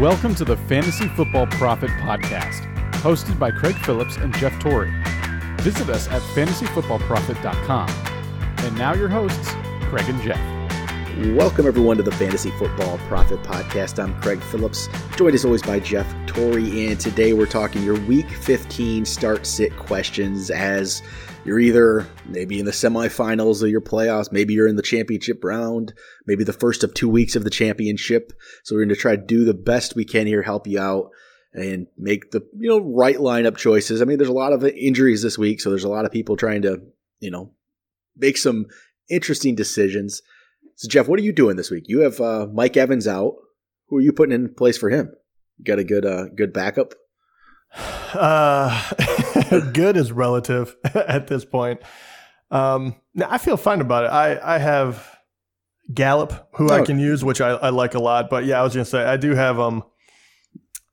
Welcome to the Fantasy Football Prophet Podcast, hosted by Craig Phillips and Jeff Torrey. Visit us at fantasyfootballprophet.com. And now your hosts, Craig and Jeff. Welcome everyone to the Fantasy Football Prophet Podcast. I'm Craig Phillips, joined as always by Jeff Torrey, and today we're talking your Week 15 start sit questions as you're either maybe in the semifinals of your playoffs, maybe you're in the championship round, maybe the first of two weeks of the championship. So we're going to try to do the best we can here, help you out and make the you know right lineup choices. I mean, there's a lot of injuries this week, so there's a lot of people trying to you know make some interesting decisions. So Jeff, what are you doing this week? You have uh, Mike Evans out. Who are you putting in place for him? You got a good uh, good backup? Uh, good is relative at this point. Um, now I feel fine about it. I, I have Gallup, who oh. I can use, which I, I like a lot. But yeah, I was going to say, I do have um,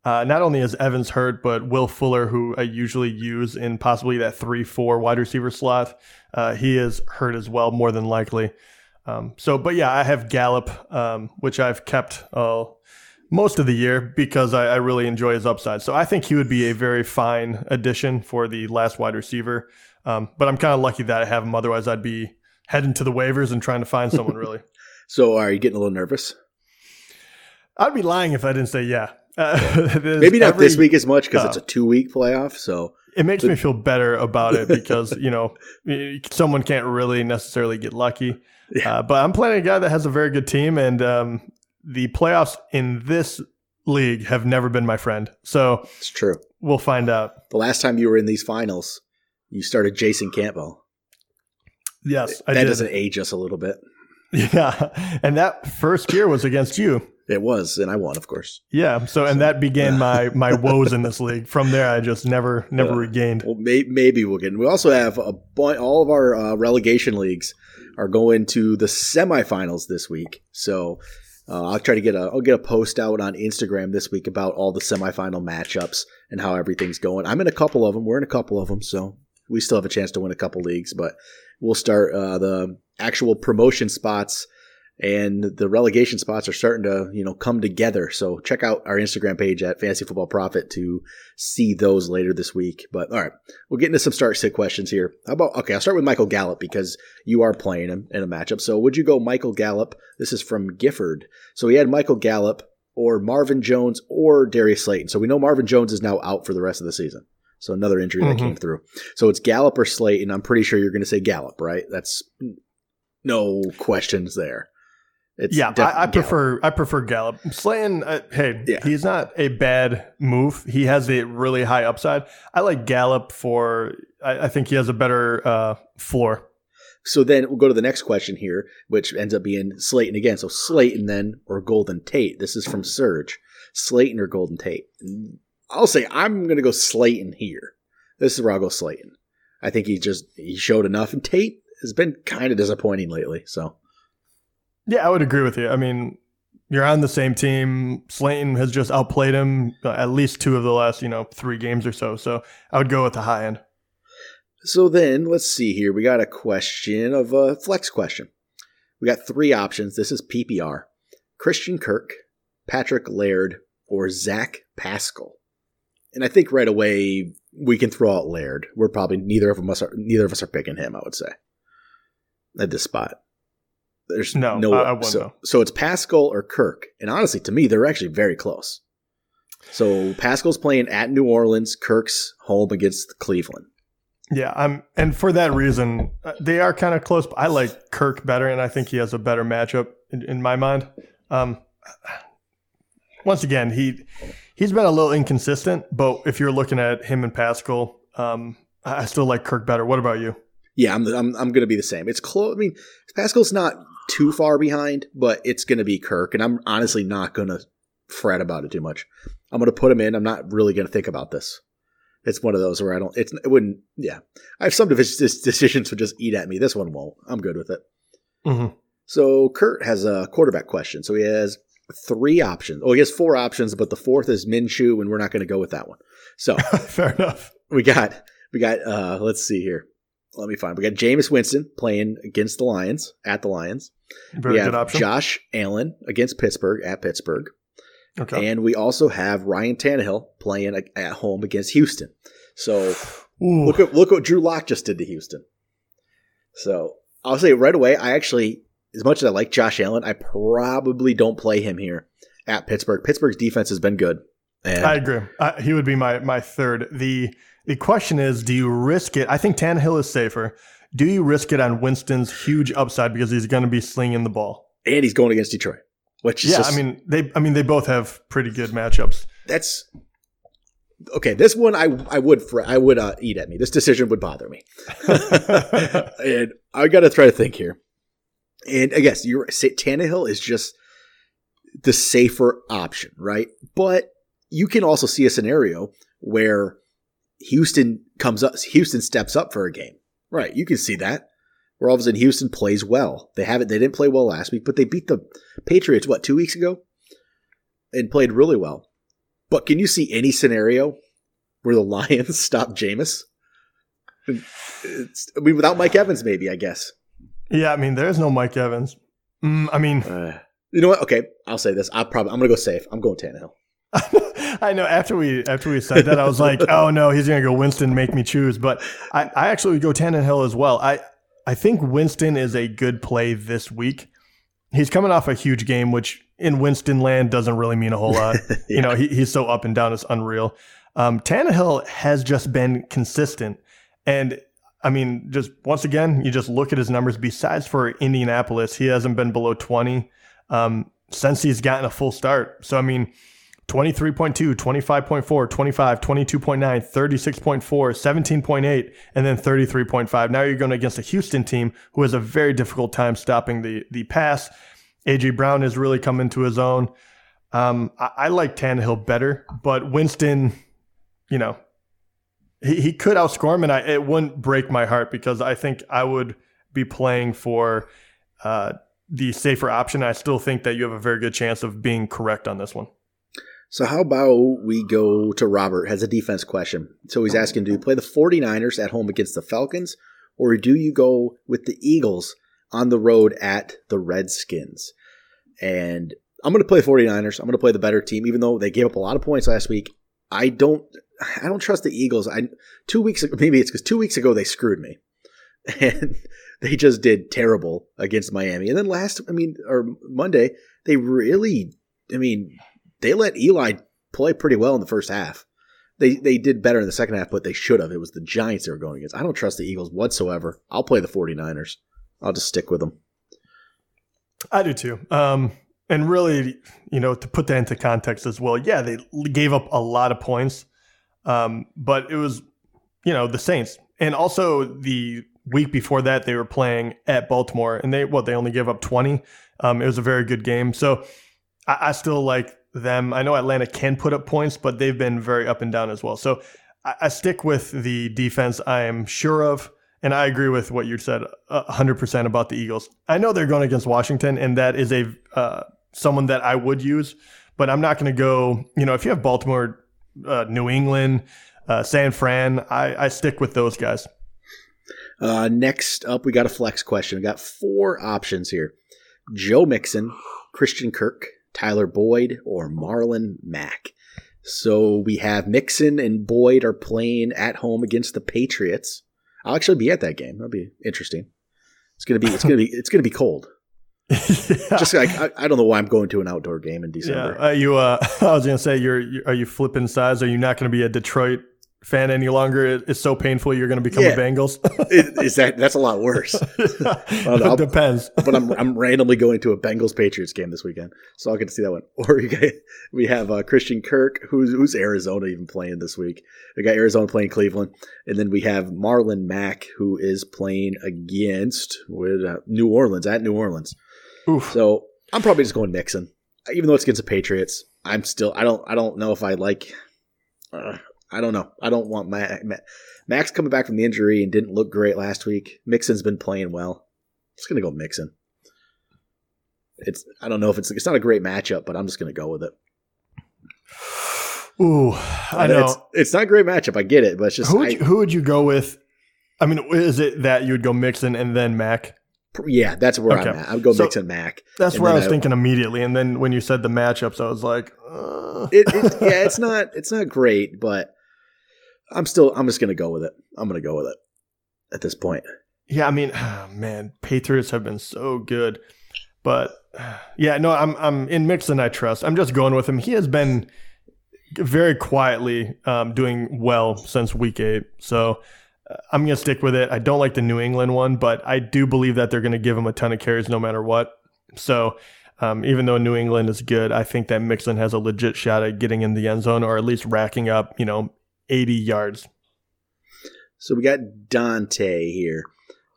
uh, not only is Evans hurt, but Will Fuller, who I usually use in possibly that 3 4 wide receiver slot, uh, he is hurt as well, more than likely. Um, so, but yeah, I have Gallup, um, which I've kept uh, most of the year because I, I, really enjoy his upside. So I think he would be a very fine addition for the last wide receiver. Um, but I'm kind of lucky that I have him. Otherwise, I'd be heading to the waivers and trying to find someone really. so are you getting a little nervous? I'd be lying if I didn't say yeah. Uh, Maybe not every, this week as much because uh, it's a two week playoff. So it makes me feel better about it because you know someone can't really necessarily get lucky. Yeah. Uh, but I'm playing a guy that has a very good team, and um, the playoffs in this league have never been my friend. So it's true. We'll find out. The last time you were in these finals, you started Jason Campbell. Yes, that doesn't age us a little bit. Yeah, and that first year was against you. It was, and I won, of course. Yeah. So, and so, that began my my woes in this league. From there, I just never never uh, regained. Well, may, maybe we'll get. In. We also have a all of our uh, relegation leagues are going to the semifinals this week. So uh, I'll try to get a I'll get a post out on Instagram this week about all the semifinal matchups and how everything's going. I'm in a couple of them. We're in a couple of them, so we still have a chance to win a couple leagues. But we'll start uh, the actual promotion spots and the relegation spots are starting to you know come together. So check out our Instagram page at Fantasy Football Prophet to see those later this week. But all right, we'll get into some start sit questions here. How about okay? I'll start with Michael Gallup because you are playing him in a matchup. So would you go Michael Gallup? This is from Gifford. So he had Michael Gallup or Marvin Jones or Darius Slayton. So we know Marvin Jones is now out for the rest of the season. So another injury mm-hmm. that came through. So it's Gallup or Slayton. I'm pretty sure you're going to say Gallup, right? That's no questions there. It's yeah, I, I prefer I prefer Gallup. Slayton, uh, hey, yeah. he's not a bad move. He has a really high upside. I like Gallup for. I, I think he has a better uh, floor. So then we'll go to the next question here, which ends up being Slayton again. So Slayton then or Golden Tate. This is from Surge. Slayton or Golden Tate. I'll say I'm going to go Slayton here. This is where I'll go Slayton. I think he just he showed enough, and Tate has been kind of disappointing lately. So yeah, I would agree with you. I mean, you're on the same team. Slayton has just outplayed him uh, at least two of the last, you know, three games or so. So I would go with the high end. So then let's see here. We got a question of a flex question. We got three options. This is PPR Christian Kirk, Patrick Laird, or Zach Pascal. And I think right away we can throw out Laird. We're probably neither of us are neither of us are picking him, I would say. At this spot. There's no, no I, I so, know. so it's Pascal or Kirk, and honestly, to me, they're actually very close. So Pascal's playing at New Orleans, Kirk's home against Cleveland. Yeah, I'm, and for that reason, uh, they are kind of close. But I like Kirk better, and I think he has a better matchup in, in my mind. Um, once again, he he's been a little inconsistent, but if you're looking at him and Pascal, um, I still like Kirk better. What about you? Yeah, I'm I'm, I'm going to be the same. It's close. I mean, Pascal's not too far behind, but it's going to be Kirk, and I'm honestly not going to fret about it too much. I'm going to put him in. I'm not really going to think about this. It's one of those where I don't. It's it wouldn't. Yeah, I have some decisions would just eat at me. This one won't. I'm good with it. Mm-hmm. So Kurt has a quarterback question. So he has three options. Oh, he has four options, but the fourth is Minshew, and we're not going to go with that one. So fair enough. We got we got. uh Let's see here. Let me find. We got Jameis Winston playing against the Lions at the Lions. Very we good option. Josh Allen against Pittsburgh at Pittsburgh. Okay. And we also have Ryan Tannehill playing at home against Houston. So Ooh. look at look what Drew Lock just did to Houston. So I'll say right away, I actually, as much as I like Josh Allen, I probably don't play him here at Pittsburgh. Pittsburgh's defense has been good. And I agree. Uh, he would be my my third. the The question is, do you risk it? I think Tannehill is safer. Do you risk it on Winston's huge upside because he's going to be slinging the ball, and he's going against Detroit? Which yeah, just, I mean they I mean they both have pretty good matchups. That's okay. This one I I would I would uh, eat at me. This decision would bother me, and I got to try to think here. And I guess you're Tannehill is just the safer option, right? But you can also see a scenario where Houston comes up, Houston steps up for a game, right? You can see that where all of a sudden Houston plays well. They haven't, they didn't play well last week, but they beat the Patriots what two weeks ago, and played really well. But can you see any scenario where the Lions stop Jameis? It's, I mean, without Mike Evans, maybe I guess. Yeah, I mean, there's no Mike Evans. Mm, I mean, uh, you know what? Okay, I'll say this. I probably I'm gonna go safe. I'm going Tannehill. I know after we after we said that, I was like, oh no, he's gonna go Winston, make me choose. But I, I actually go Tannehill as well. I I think Winston is a good play this week. He's coming off a huge game, which in Winston land doesn't really mean a whole lot. yeah. You know, he, he's so up and down, it's unreal. Um, Tannehill has just been consistent. And I mean, just once again, you just look at his numbers. Besides for Indianapolis, he hasn't been below 20 um, since he's gotten a full start. So, I mean, 23.2, 25.4, 25, 22.9, 36.4, 17.8, and then 33.5. Now you're going against a Houston team who has a very difficult time stopping the, the pass. AJ Brown has really come into his own. Um, I, I, like Tannehill better, but Winston, you know, he, he could outscore him, and I, it wouldn't break my heart because I think I would be playing for uh, the safer option. I still think that you have a very good chance of being correct on this one. So how about we go to Robert has a defense question. So he's asking, do you play the 49ers at home against the Falcons or do you go with the Eagles on the road at the Redskins? And I'm going to play 49ers. I'm going to play the better team even though they gave up a lot of points last week. I don't I don't trust the Eagles. I 2 weeks maybe it's cuz 2 weeks ago they screwed me. And they just did terrible against Miami. And then last I mean or Monday they really I mean they let Eli play pretty well in the first half. They they did better in the second half, but they should have. It was the Giants they were going against. I don't trust the Eagles whatsoever. I'll play the 49ers. I'll just stick with them. I do too. Um, and really, you know, to put that into context as well, yeah, they gave up a lot of points, um, but it was, you know, the Saints, and also the week before that they were playing at Baltimore, and they what they only gave up twenty. Um, it was a very good game, so I, I still like them. I know Atlanta can put up points, but they've been very up and down as well. So I, I stick with the defense I am sure of. And I agree with what you said 100% about the Eagles. I know they're going against Washington, and that is a uh, someone that I would use, but I'm not going to go. You know, if you have Baltimore, uh, New England, uh, San Fran, I, I stick with those guys. Uh, next up, we got a flex question. We got four options here: Joe Mixon, Christian Kirk, Tyler Boyd or Marlon Mack. So we have Mixon and Boyd are playing at home against the Patriots. I'll actually be at that game. That'll be interesting. It's gonna be it's gonna be it's gonna be cold. yeah. Just like I, I, don't know why I'm going to an outdoor game in December. Yeah, uh, you. Uh, I was gonna say, you're, you, are you flipping sides? Are you not going to be a Detroit fan any longer. It's so painful you're going to become yeah. a Bengals. is that that's a lot worse? it depends. but I'm I'm randomly going to a Bengals Patriots game this weekend, so I'll get to see that one. Or we have uh, Christian Kirk, who's who's Arizona even playing this week. We got Arizona playing Cleveland, and then we have Marlon Mack, who is playing against with uh, New Orleans at New Orleans. Oof. So I'm probably just going Mixon, even though it's against the Patriots. I'm still I don't I don't know if I like. Uh, I don't know. I don't want Max. Max coming back from the injury and didn't look great last week. Mixon's been playing well. Just gonna go Mixon. It's I don't know if it's it's not a great matchup, but I'm just gonna go with it. Ooh, I know it's, it's not a great matchup. I get it, but it's just who would, you, who would you go with? I mean, is it that you would go Mixon and then Mack? Yeah, that's where Okay. I'm at. I would go So- Mix and Mack. That's where I was I- thinking immediately, and then when you said the matchups, I was like, uh, It, it, yeah, it's not it's not great, but I'm still I'm just gonna go with it. I'm gonna go with it at this point. yeah. I mean, man, Patriots have been so good, but yeah, no, I'm I'm in Mixon. I trust. I'm just going with him. He has been very quietly um, doing well since week eight, so. uh, I'm to stick with it. I don't like the New England one, but I do believe that they're to give him a ton of carries no matter what. So, um, even though New England is good, I think that Mixon has a legit shot at getting in the end zone or at least racking up, you know, 80 yards. So we got Dante here.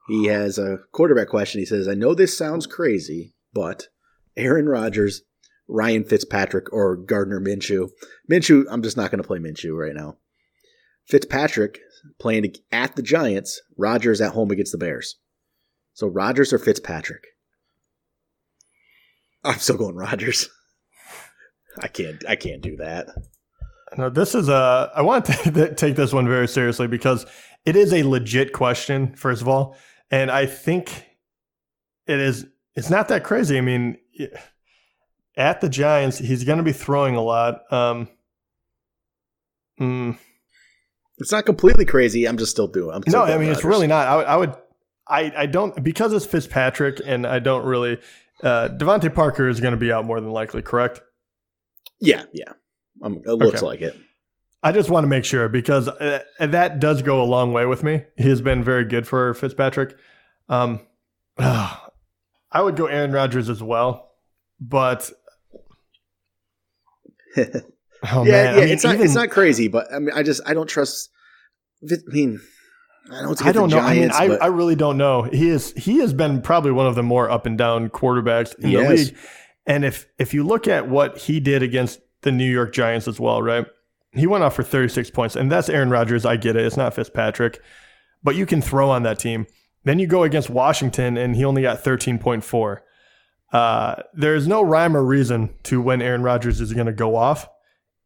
He has a quarterback question. He says, I know this sounds crazy, but Aaron Rodgers, Ryan Fitzpatrick, or Gardner Minshew. Minshew, I'm just not going to play Minshew right now. Fitzpatrick playing at the Giants, Rodgers at home against the Bears. So Rodgers or Fitzpatrick? I'm still going Rodgers. I can't. I can't do that. No, this is a. I want to take this one very seriously because it is a legit question. First of all, and I think it is. It's not that crazy. I mean, at the Giants, he's going to be throwing a lot. Um, mm, It's not completely crazy. I'm just still doing. I'm still no, I mean it's really not. I, would- I would. I I don't because it's Fitzpatrick, and I don't really. Uh, DeVante Parker is going to be out more than likely. Correct. Yeah, yeah. Um, it looks Okay. like it. I just want to make sure because uh, that does go a long way with me. He's been very good for Fitzpatrick. Um, I would go Aaron Rodgers as well, but oh yeah, man, yeah. I mean, it's not. even- it's not crazy, but I mean, I just I don't trust. I mean, I don't. I don't know. Giants, I mean, I, I really don't know. He is he has been probably one of the more up and down quarterbacks in the league. And if if you look at what he did against the New York Giants as well, right? He went off for 36 points, and that's Aaron Rodgers. I get it. It's not Fitzpatrick, but you can throw on that team. Then you go against Washington, and he only got 13.4. Uh, there is no rhyme or reason to when Aaron Rodgers is going to go off.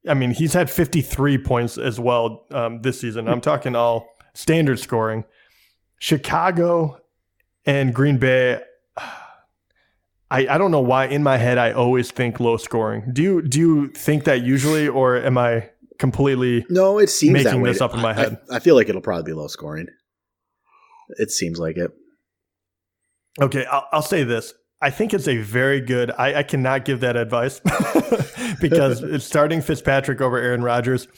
I mean, he's had 53 points as well um, this season. I'm talking all standard scoring. Chicago and Green Bay. I, I don't know why in my head I always think low scoring. Do you do you think that usually, or am I completely? no, it seems that making way. this up in my head. I, I feel like it'll probably be low scoring. It seems like it. Okay, I'll, I'll say this. I think it's a very good. I, I cannot give that advice because it's starting Fitzpatrick over Aaron Rodgers.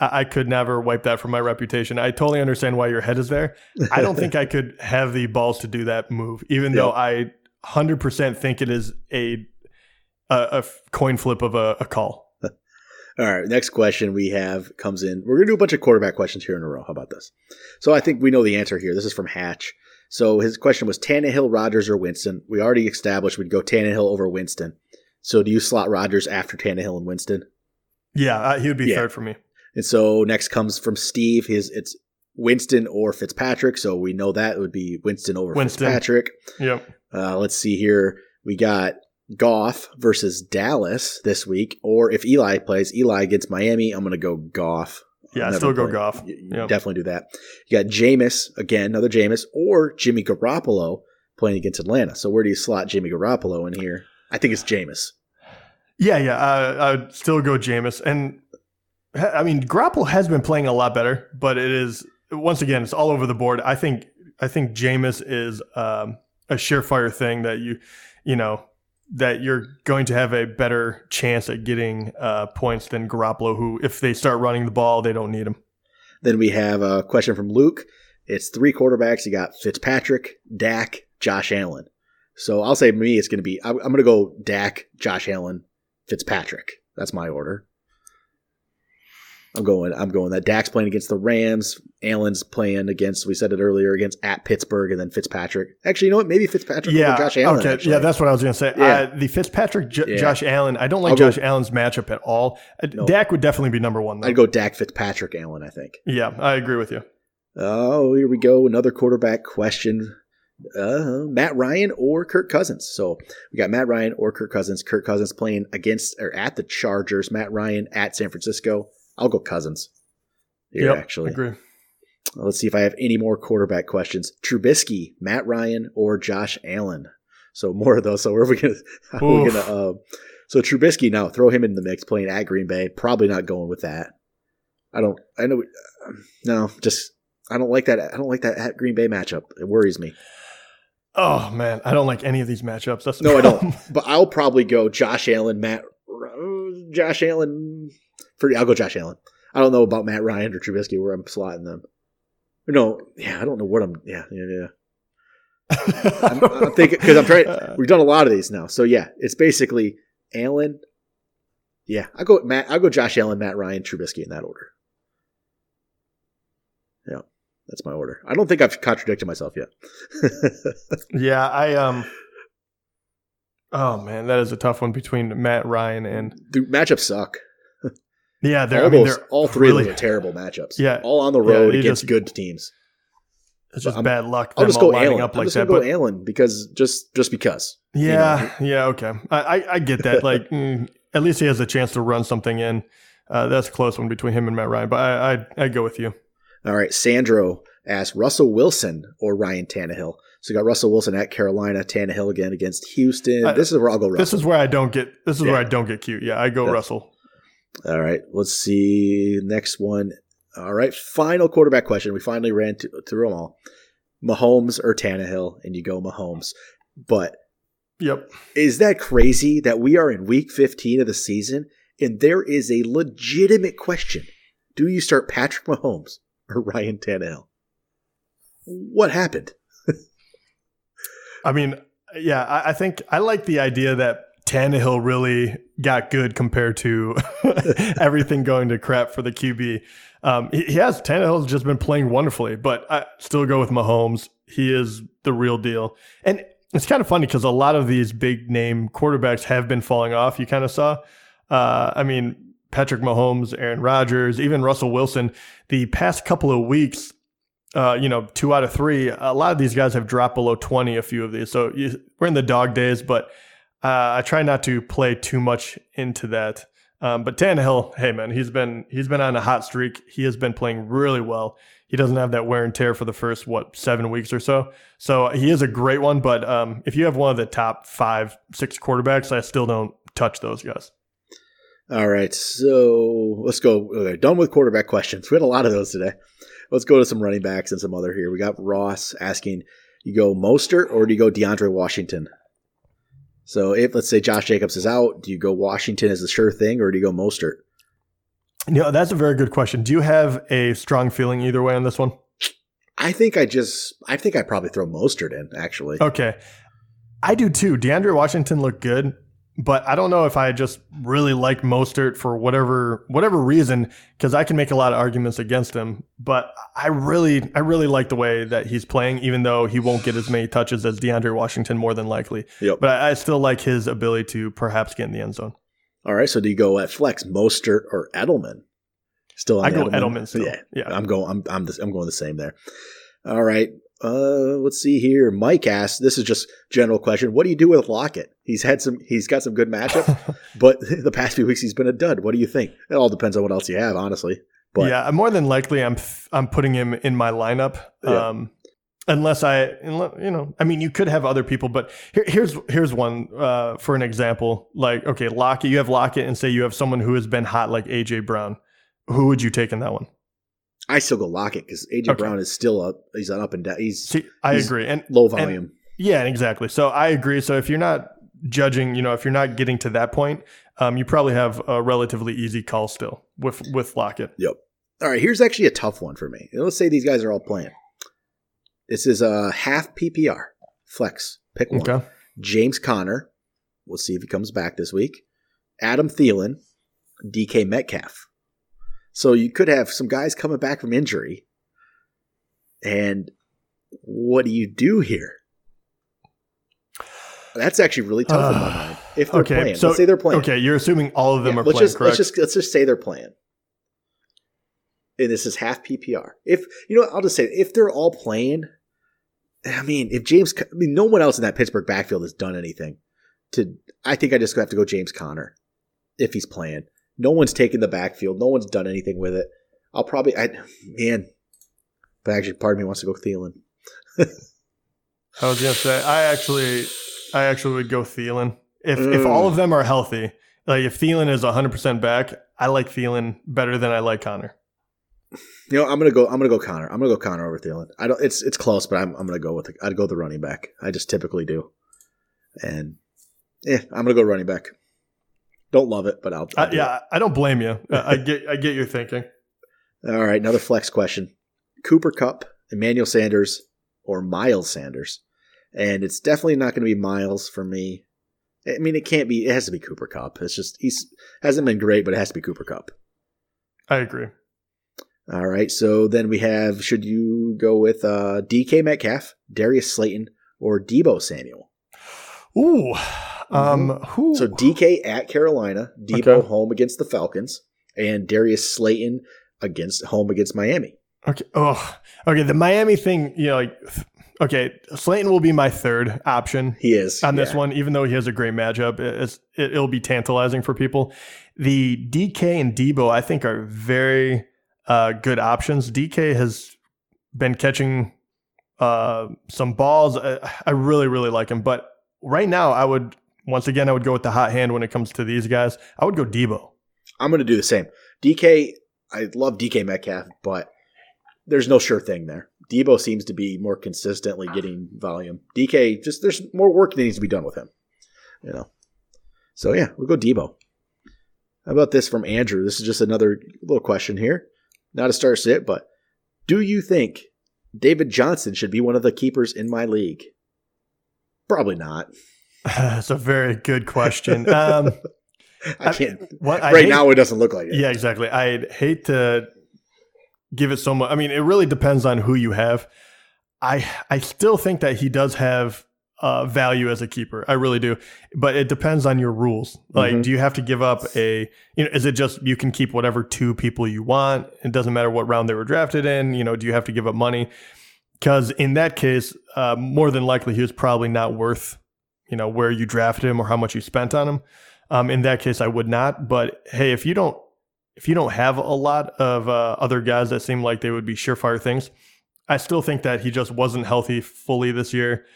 I, I could never wipe that from my reputation. I totally understand why your head is there. I don't think I could have the balls to do that move, even though I 100% think it is a a, a coin flip of a, a call. All right, next question we have comes in. We're gonna do a bunch of quarterback questions here in a row. How about this? So I think we know the answer here. This is from Hatch. So his question was Tannehill, Rodgers, or Winston. We already established we'd go Tannehill over Winston. So do you slot Rodgers after Tannehill and Winston? Yeah, uh, he would be Yeah. third for me. And so next comes from Steve. His it's Winston or Fitzpatrick. So we know that it would be Winston over Winston. Fitzpatrick. Yep. Uh, let's see here. We got Goff versus Dallas this week. Or if Eli plays, Eli against Miami, I'm going to go Goff. Yeah, I'll still go play- Goff. Yep. Definitely do that. You got Jameis, again, another Jameis, or Jimmy Garoppolo playing against Atlanta. So where do you slot Jimmy Garoppolo in here? I think it's Jameis. Yeah, yeah. Uh, I would still go Jameis. And I mean, Garoppolo has been playing a lot better, but it is once again, it's all over the board. I think I think Jameis is um, a surefire thing that you you know that you're going to have a better chance at getting uh, points than Garoppolo, who if they start running the ball, they don't need him. Then we have a question from Luke. It's three quarterbacks. You got Fitzpatrick, Dak, Josh Allen. So I'll say me, it's going to be, I'm, I'm going to go Dak, Josh Allen, Fitzpatrick. That's my order. I'm going, I'm going that Dak's playing against the Rams. Allen's playing against, we said it earlier, against at Pittsburgh and then Fitzpatrick. Actually, you know what? Maybe Fitzpatrick Yeah, Josh Allen. okay, actually. yeah, that's what I was going to say. Yeah. Uh, the Fitzpatrick, J- Yeah. Josh Allen. I don't like I'll go- Josh Allen's matchup at all. Uh, No. Dak would definitely be number one. Though. I'd go Dak, Fitzpatrick, Allen, I think. Yeah, I agree with you. Oh, here we go. Another quarterback question. Uh, Matt Ryan or Kirk Cousins. So we got Matt Ryan or Kirk Cousins. Kirk Cousins playing against or at the Chargers. Matt Ryan at San Francisco. I'll go Cousins. Here, Yep, actually. agree. Let's see if I have any more quarterback questions. Trubisky, Matt Ryan, or Josh Allen. So more of those. So where are we gonna? Are we gonna? Uh, so Trubisky now throw him in the mix, playing at Green Bay. Probably not going with that. I don't. I know. No, just I don't like that. I don't like that at Green Bay matchup. It worries me. Oh man, I don't like any of these matchups. That's no, I don't. But I'll probably go Josh Allen, Matt, Josh Allen. For I'll go Josh Allen. I don't know about Matt Ryan or Trubisky where I'm slotting them. No, yeah, I don't know what I'm. Yeah, yeah, yeah. I'm, I'm thinking because I'm trying. We've done a lot of these now, so yeah, it's basically Allen. Yeah, I go Matt. I go Josh Allen, Matt Ryan, Trubisky in that order. Yeah, that's my order. I don't think I've contradicted myself yet. yeah, I um. Oh man, that is a tough one between Matt Ryan and the matchups suck. Yeah, they're, all, I mean, they're all three really, of them are terrible matchups. Yeah, all on the road yeah, against just, good teams. It's just bad luck. I'll just go Allen. Up I'm like just that, gonna but, go Allen because just just because. Yeah, you know? yeah, okay. I, I, I get that. like, mm, at least he has a chance to run something in. Uh, that's a close one between him and Matt Ryan, but I I I go with you. All right, Sandro asked Russell Wilson or Ryan Tannehill. So you got Russell Wilson at Carolina, Tannehill again against Houston. I, this is where I'll go. Russell. This is where I don't get. This is yeah. where I don't get cute. Yeah, I go Yeah. Russell. All right, let's see next one. All right, final quarterback question. We finally ran to, through them all. Mahomes or Tannehill, and you go Mahomes. But Yep. is that crazy that we are in week 15 of the season and there is a legitimate question? Do you start Patrick Mahomes or Ryan Tannehill? What happened? I mean, yeah, I, I think I like the idea that Tannehill really got good compared to everything going to crap for the QB. Um, he, he has Tannehill's just been playing wonderfully, but I still go with Mahomes. He is the real deal, and it's kind of funny because a lot of these big name quarterbacks have been falling off. You kind of saw. Uh, I mean, Patrick Mahomes, Aaron Rodgers, even Russell Wilson. The past couple of weeks, uh, you know, two out of three, a lot of these guys have dropped below 20, a few of these. So you, we're in the dog days, but uh, I try not to play too much into that. Um, but Tannehill, hey man, he's been he's been on a hot streak. He has been playing really well. He doesn't have that wear and tear for the first what seven weeks or so. So he is a great one. But um, if you have one of the top five, six quarterbacks, I still don't touch those guys. All right, so let's go. Okay, done with quarterback questions. We had a lot of those today. Let's go to some running backs and some other here. We got Ross asking, you go Mostert or do you go DeAndre Washington? So if let's say Josh Jacobs is out, do you go Washington as the sure thing or do you go Mostert? Know, that's a very good question. Do you have a strong feeling either way on this one? I think I just I think I probably throw Mostert in actually. Okay. I do too. DeAndre Washington looked good, but I don't know if I just really like Mostert for whatever whatever reason because I can make a lot of arguments against him. But I really I really like the way that he's playing, even though he won't get as many touches as DeAndre Washington more than likely. Yep. But I, I still like his ability to perhaps get in the end zone. All right, so do you go at flex Mostert or Edelman? Still I go Edelman still. Yeah, Yeah. I'm going. I'm I'm, the, I'm going the same there. All right. Uh, let's see here. Mike asked. This is just general question. What do you do with Lockett? He's had some. He's got some good matchups, but the past few weeks he's been a dud. What do you think? It all depends on what else you have, honestly. But yeah, more than likely, I'm I'm putting him in my lineup. Yeah. Um, unless I, you know, I mean, you could have other people, but here, here's here's one uh, for an example. Like, okay, Lockett, you have Lockett, and say you have someone who has been hot, like AJ Brown. Who would you take in that one? I still go Lockett because AJ Okay. Brown is still up. He's an up and down. He's See, I He's- agree, and low volume. yeah, exactly. So I agree. So if you're not judging, you know, if you're not getting to that point, um, you probably have a relatively easy call still with with Lockett. Yep. All right, here's actually a tough one for me. Let's say these guys are all playing. This is a half PPR flex. Pick one. Okay. James Conner. We'll see if he comes back this week. Adam Thielen, DK Metcalf. So you could have some guys coming back from injury. And what do you do here? That's actually really tough in my mind. If they're Okay, playing, so- let's say they're playing. Okay, you're assuming all of them Yeah, are let's playing, just let's just let's just say they're playing. And this is half PPR. If you know, I'll just say if they're all playing. I mean, if James, I mean, no one else in that Pittsburgh backfield has done anything. To, I think I just have to go James Conner if he's playing. No one's taken the backfield. No one's done anything with it. I'll probably, I man, But actually, part of me wants to go Thielen. I was gonna say I actually I actually would go Thielen if if mm. all of them are healthy. Like if Thielen is 100 percent back, I like Thielen better than I like Conner. You know, I'm gonna go. I'm gonna go Conner. I'm gonna go Conner over Thielen. I don't. It's it's close, but I'm I'm gonna go with. The, I'd go the running back. I just typically do, and yeah, I'm gonna go running back. Don't love it, but I'll. I'll I, yeah, it. I don't blame you. I get I get your thinking. All right, another flex question: Cooper Kupp, Emmanuel Sanders, or Miles Sanders? And it's definitely not going to be Miles for me. I mean, it can't be. It has to be Cooper Kupp. It's just he's hasn't been great, but it has to be Cooper Kupp. I agree. All right. So then we have should you go with uh, DK Metcalf, Darius Slayton, or Deebo Samuel? Ooh. Um, mm-hmm. who? So DK at Carolina, Deebo okay. home against the Falcons, and Darius Slayton against home against Miami. Okay. Oh, okay. The Miami thing, you know, like, okay, Slayton will be my third option. He is on this yeah. one, even though he has a great matchup. It's, it, will be tantalizing for people. The DK and Deebo, I think, are very uh, good options. DK has been catching uh, some balls. I, I really, really like him. But right now, I would once again, I would go with the hot hand when it comes to these guys. I would go Deebo. I'm going to do the same. DK, I love DK Metcalf, but there's no sure thing there. Deebo seems to be more consistently getting volume. DK just there's more work that needs to be done with him. You know. So yeah, we'll go Debo. How about this from Andrew? This is just another little question here. Not a star sit, but do you think David Johnson should be one of the keepers in my league? Probably not. That's a very good question. Um, I can't. What, I right hate, now, it doesn't look like it. Yeah, exactly. I'd hate to give it so much. I mean, it really depends on who you have. I I still think that he does have uh, value as a keeper. I really do, but it depends on your rules. Like, mm-hmm. do you have to give up a? You know, is it just you can keep whatever two people you want? It doesn't matter what round they were drafted in. You know, do you have to give up money? Because in that case, uh, more than likely, he was probably not worth you know where you drafted him or how much you spent on him. Um, in that case, I would not. But hey, if you don't if you don't have a lot of uh, other guys that seem like they would be surefire things, I still think that he just wasn't healthy fully this year.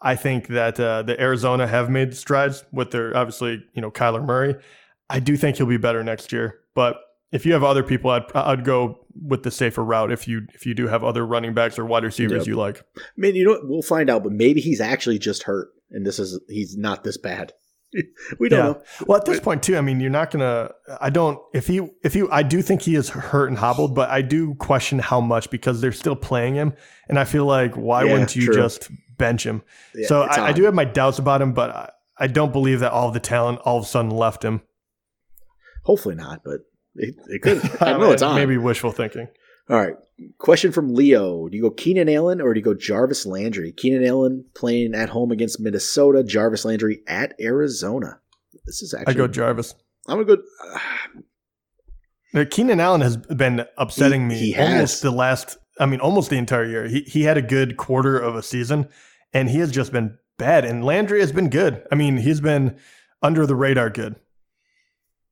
I think that uh, the Arizona have made strides with their obviously you know Kyler Murray. I do think he'll be better next year, but if you have other people, I'd I'd go with the safer route if you if you do have other running backs or wide receivers yep. you like. I mean, you know, we'll find out, but maybe he's actually just hurt, and this is he's not this bad. we don't yeah. know. Well, at this point too, I mean, you're not gonna. I don't. If you, if you, I do think he is hurt and hobbled, but I do question how much because they're still playing him, and I feel like why yeah, wouldn't you true. just bench him? Yeah, so I, I, do have my doubts about him, but I, I, don't believe that all the talent all of a sudden left him. Hopefully not, but it, it could. I know it's on. Maybe wishful thinking. All right. Question from Leo. Do you go Keenan Allen or do you go Jarvis Landry? Keenan Allen playing at home against Minnesota, Jarvis Landry at Arizona. This is actually. I go Jarvis. I'm a good. Uh, Keenan Allen has been upsetting he, me he almost the last, I mean, almost the entire year. He, he had a good quarter of a season and he has just been bad. And Landry has been good. I mean, he's been under the radar good.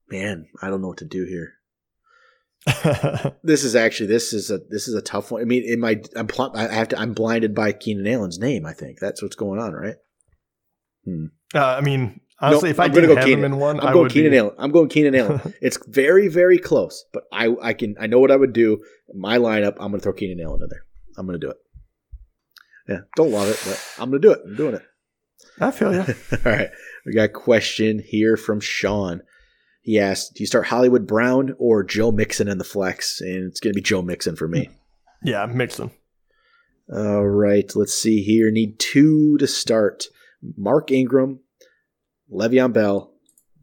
Man, I don't know what to do here. this is actually this is a this is a tough one. I mean, in my I'm pl- I have to I'm blinded by Keenan Allen's name. I think that's what's going on, right? Hmm. Uh, I mean, honestly, if I'm I didn't go have Keenan. him in one, I'm I going Keenan be... Allen. I'm going Keenan Allen. it's very very close, but I I can I know what I would do. My lineup, I'm going to throw Keenan Allen in there. I'm going to do it. Yeah, don't love it, but I'm going to do it. I'm doing it. I feel you. All right, we got a question here from Sean. He asked, "Do you start Hollywood Brown or Joe Mixon in the flex?" And it's going to be Joe Mixon for me. Yeah, Mixon. All right, let's see here. Need two to start: Mark Ingram, Le'Veon Bell,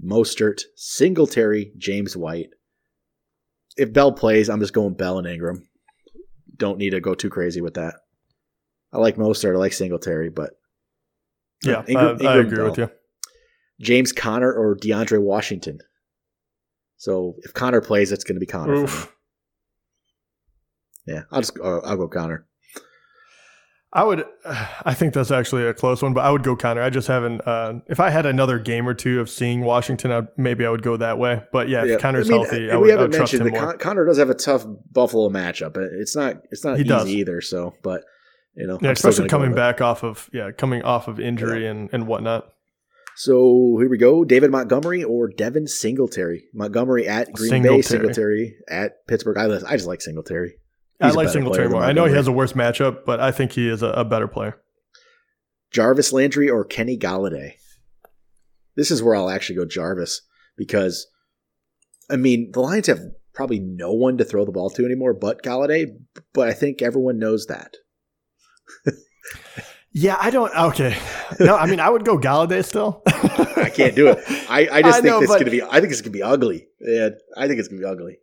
Mostert, Singletary, James White. If Bell plays, I'm just going Bell and Ingram. Don't need to go too crazy with that. I like Mostert. I like Singletary, but yeah, Ingram, I, I agree Bell. with you. James Conner or DeAndre Washington. So if Conner plays, it's going to be Conner. Yeah, I'll just uh, I'll go Conner. I would. I think that's actually a close one, but I would go Conner. I just haven't. Uh, if I had another game or two of seeing Washington, I'd, maybe I would go that way. But yeah, Yeah. if Conner's I mean, healthy, and I we would, I haven't mentioned that. Con- Conner does have a tough Buffalo matchup. It's not it's not He easy does. either. So, but you know, yeah, especially coming back off of yeah, coming off of injury and and whatnot. So here we go: David Montgomery or Devin Singletary. Montgomery at Green Bay, Singletary. Singletary at Pittsburgh. I, I just like Singletary. I He's a like Singletary more. I know he has a worse matchup, but I think he is a, a better player. Jarvis Landry or Kenny Golladay. This is where I'll actually go Jarvis because, I mean, the Lions have probably no one to throw the ball to anymore but Golladay, but I think everyone knows that. Yeah, I don't. Okay, no, I mean I would go Golladay still. I can't do it. I, I just I think know, it's but- gonna be. I think it's gonna be ugly. Yeah, I think it's gonna be ugly.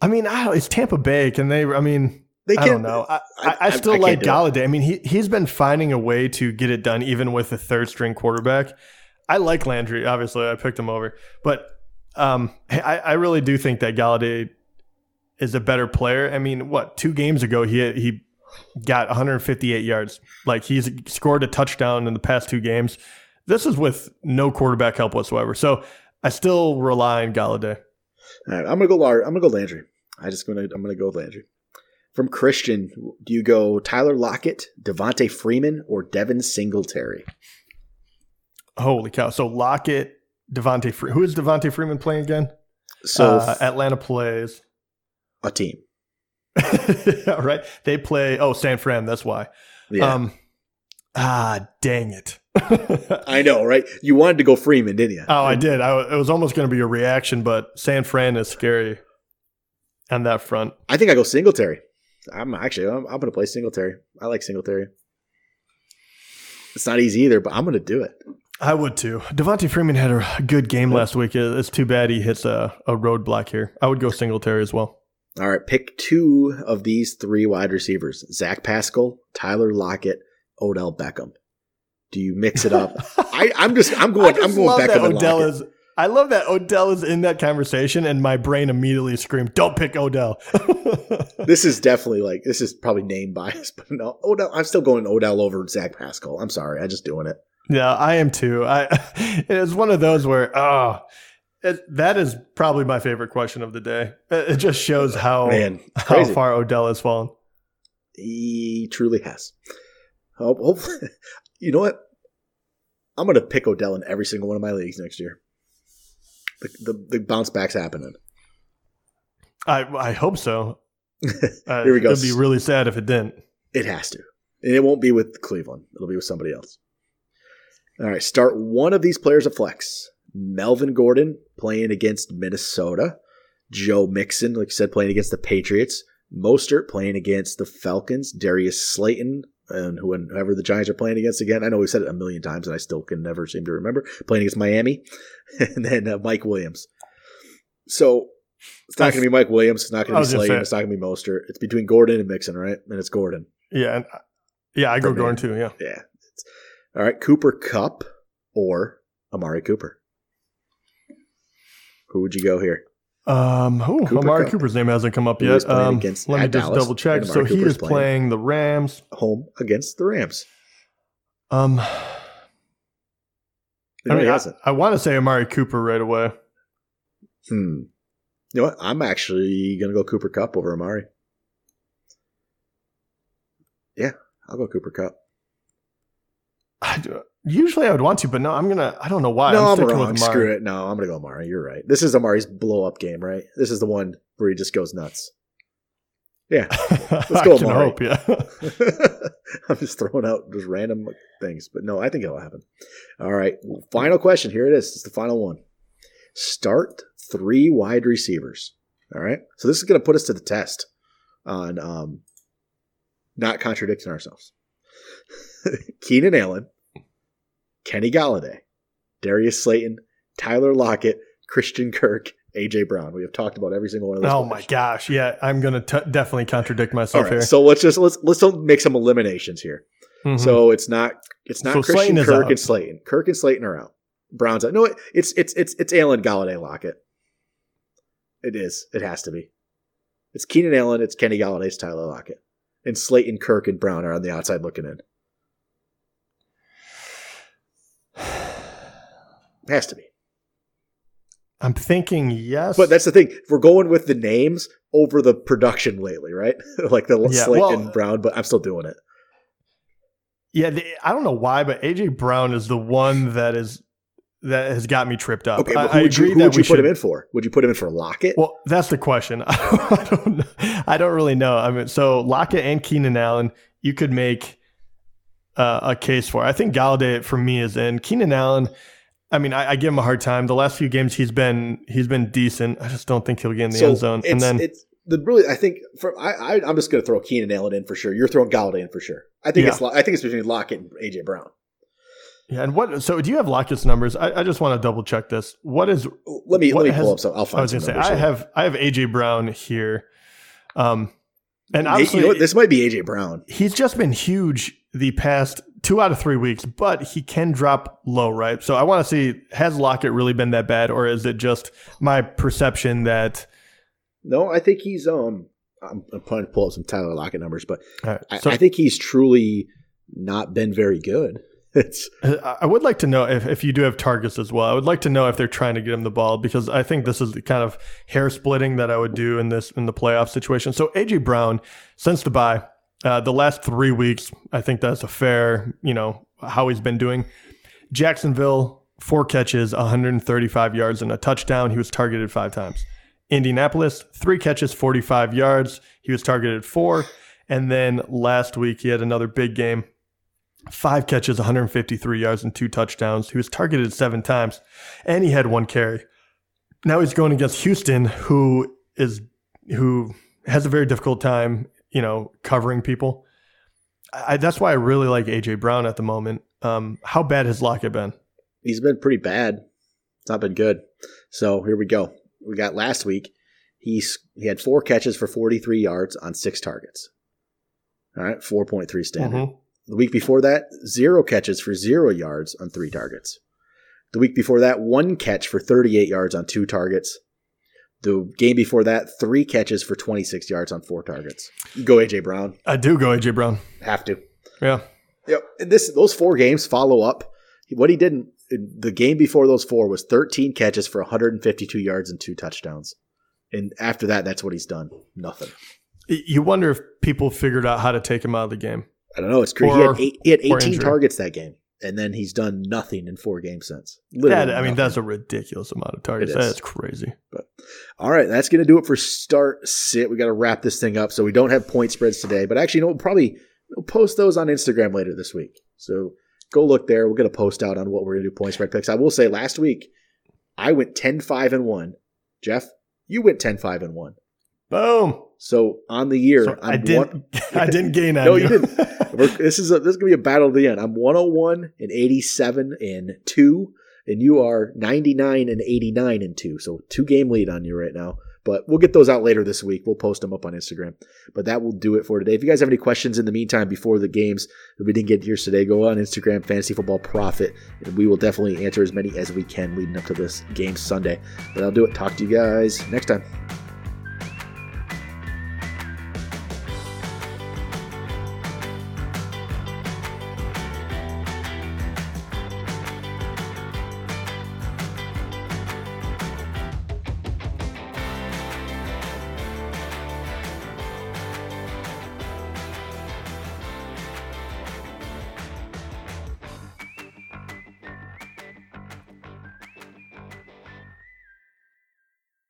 I mean, I don't, it's Tampa Bay. Can they? I mean, They I don't know. I, I, I still like do it. Golladay. I mean, he he's been finding a way to get it done, even with the third string quarterback. I like Landry. Obviously, I picked him over, but um, I, I really do think that Golladay is a better player. I mean, what two games ago he he got 158 yards. Like he's scored a touchdown in the past two games. This is with no quarterback help whatsoever. So I still rely on Golladay. All right, I'm gonna go. Lar- I'm gonna go Landry. I just gonna. I'm gonna go with Landry. From Christian, do you go Tyler Lockett, Devonta Freeman, or Devin Singletary? Holy cow! So Lockett, Devonta, Fre- who is Devonta Freeman playing again? So uh, Atlanta plays. a team. All right, they play. Oh, San Fran. That's why. Yeah, Um, ah, dang it. I know, right? You wanted to go Freeman, didn't you? Oh, I did. I, it was almost going to be a reaction, but San Fran is scary on that front. I think I go Singletary. I'm actually. I'm, I'm gonna play Singletary. I like Singletary. It's not easy either, but I'm gonna do it. I would too. Devonta Freeman had a good game last week. It's too bad he hits a, a roadblock here. I would go Singletary as well. All right, pick two of these three wide receivers: Zach Pascal, Tyler Lockett, Odell Beckham. Do you mix it up? I, I'm just. I'm going. just I'm going Beckham and Odell Lockett. is. I love that Odell is in that conversation, and my brain immediately screamed, "Don't pick Odell." This is definitely like this is probably name bias, but no, Odell. I'm still going Odell over Zach Pascal. I'm sorry, I'm just doing it. Yeah, I am too. I it's one of those where oh, it, that is probably my favorite question of the day. It, just shows how Man, how far Odell has fallen. He truly has. Hopefully, you know what? I'm going to pick Odell in every single one of my leagues next year. The, the, the bounce back's happening. I I hope so. Uh, Here we go. It'd be really sad if it didn't. It has to. And it won't be with Cleveland. It'll be with somebody else. All right. Start one of these players at flex. Melvin Gordon playing against Minnesota. Joe Mixon, like I said, playing against the Patriots. Mostert playing against the Falcons. Darius Slayton and whoever the Giants are playing against again. I know we said it a million times and I still can never seem to remember. Playing against Miami. and then uh, Mike Williams. So it's not going to be Mike Williams. It's not going to be Slayton. It's not going to be Mostert. It's between Gordon and Mixon, right? And it's Gordon. Yeah, and, yeah, I go Gordon too. Yeah, Yeah. It's- all right. Cooper Kupp or Amari Cooper. Who would you go here? um, ooh, Cooper Amari Kupp. Cooper's name hasn't come up He yet. Um, let me just Dallas, double check. So Amari he Cooper's is playing. playing the Rams. Home against the Rams. Um, I mean, I, hasn't. I want to say Amari Cooper right away. Hmm. You know what? I'm actually going to go Cooper Kupp over Amari. Yeah, I'll go Cooper Kupp. I do- usually I would want to, but no, I'm gonna. I don't know why. no, I'm I'm, wrong. with Screw it. No, I'm going to go Amari. You're right. This is Amari's blow up game, right? This is the one where he just goes nuts. Yeah. let's go, Amari. hope. Yeah. I'm just throwing out just random things, but no, I think it'll happen. All right, final question. Here it is. It's the final one. Start three wide receivers. All right, so this is going to put us to the test on um, not contradicting ourselves. Keenan Allen, Kenny Golladay, Darius Slayton, Tyler Lockett, Christian Kirk, AJ Brown. We have talked about every single one of those. oh players. my gosh. Yeah, I'm gonna t- definitely contradict myself right, here. so let's just let's let's make some eliminations here. Mhm. So it's not it's not So Christian Slayton Kirk and Slayton. Kirk and Slayton are out. Browns out. No, it- it's it's it's it's Allen Golladay Lockett. It is. It has to be. It's Keenan Allen. It's Kenny Golladay's Tyler Lockett. and Slayton, Kirk, and Brown are on the outside looking in. Has to be. I'm thinking yes. But that's the thing. If We're going with the names over the production lately, right? like the Yeah, Slayton well- Brown, but I'm still doing it. yeah, the, I don't know why, but AJ Brown is the one that is that has got me tripped up. Okay, I, but who I would you, agree who that would you put should. him in for? Would you put him in for Lockett? Well, that's the question. I don't. know. I don't really know. I mean, so Lockett and Keenan Allen, you could make uh, a case for. I think Golladay for me is in. Keenan Allen. I mean, I, I give him a hard time. The last few games he's been he's been decent. I just don't think he'll get in the end zone. And then it's the really. I think for I, I I'm just going to throw Keenan Allen in for sure. You're throwing Golladay in for sure. I think Yeah. it's I think it's between Lockett and AJ Brown. yeah, and what? So do you have Lockett's numbers? I, I just want to double check this. What is? Let me let me pull up some. I'll find. I was going to say I have I have AJ Brown here, um, and You obviously know what? This might be AJ Brown. he's just been huge the past two out of three weeks, but he can drop low, right? So I want to see has Lockett really been that bad, or is it just my perception that? No, I think he's um. I'm, I'm trying to pull up some Tyler Lockett numbers, but right, I, I think he's truly not been very good. It's I I would like to know if, if you do have targets as well. I would like to know if they're trying to get him the ball because I think this is the kind of hair splitting that I would do in this in the playoff situation. So AJ Brown, since the bye, uh, the last three weeks, I think that's a fair, you know, how he's been doing. Jacksonville, four catches, 135 yards, and a touchdown. He was targeted five times. Indianapolis, three catches, 45 yards. He was targeted four. And then last week, he had another big game five catches, 153 yards, and two touchdowns. He was targeted seven times, and he had one carry. Now he's going against Houston, who is who has a very difficult time, you know, covering people. I, that's why I really like AJ Brown at the moment. Um, how bad has Lockett been? he's been pretty bad. It's not been good. So here we go. We got last week. He's he had four catches for 43 yards on six targets. All right, 4.3 standard. Mhm. The week before that, zero catches for zero yards on three targets. The week before that, one catch for 38 yards on two targets. The game before that, three catches for 26 yards on four targets. You go AJ Brown. I do go AJ Brown. Have to. Yeah. Yep. And this those four games follow up. What he did in, the game before those four was 13 catches for 152 yards and two touchdowns. And after that, that's what he's done. Nothing. You wonder if people figured out how to take him out of the game. I don't know. It's crazy. Or- he, had eight, he had 18 targets that game, and then he's done nothing in four games since. That, I mean, nothing. that's a ridiculous amount of targets. That's crazy. But All right, that's going to do it for start sit. We got to wrap this thing up. So we don't have point spreads today, but actually, you know, we'll probably we'll post those on Instagram later this week. So go look there. We'll get a post out on what we're going to do point spread picks. I will say last week I went 10 5 and 1. Jeff, you went 10 5 and 1. Boom. So on the year, So I didn't. one- I didn't gain No, you didn't. We're, this is a, this is gonna be a battle of the end. I'm 101 and 87 and two, and you are 99 and 89 and two. So two game lead on you right now. But we'll get those out later this week. We'll post them up on Instagram. But that will do it for today. If you guys have any questions in the meantime before the games that we didn't get to yours today, go on Instagram, Fantasy Football Prophet, and we will definitely answer as many as we can leading up to this game Sunday. But I'll do it. Talk to you guys next time.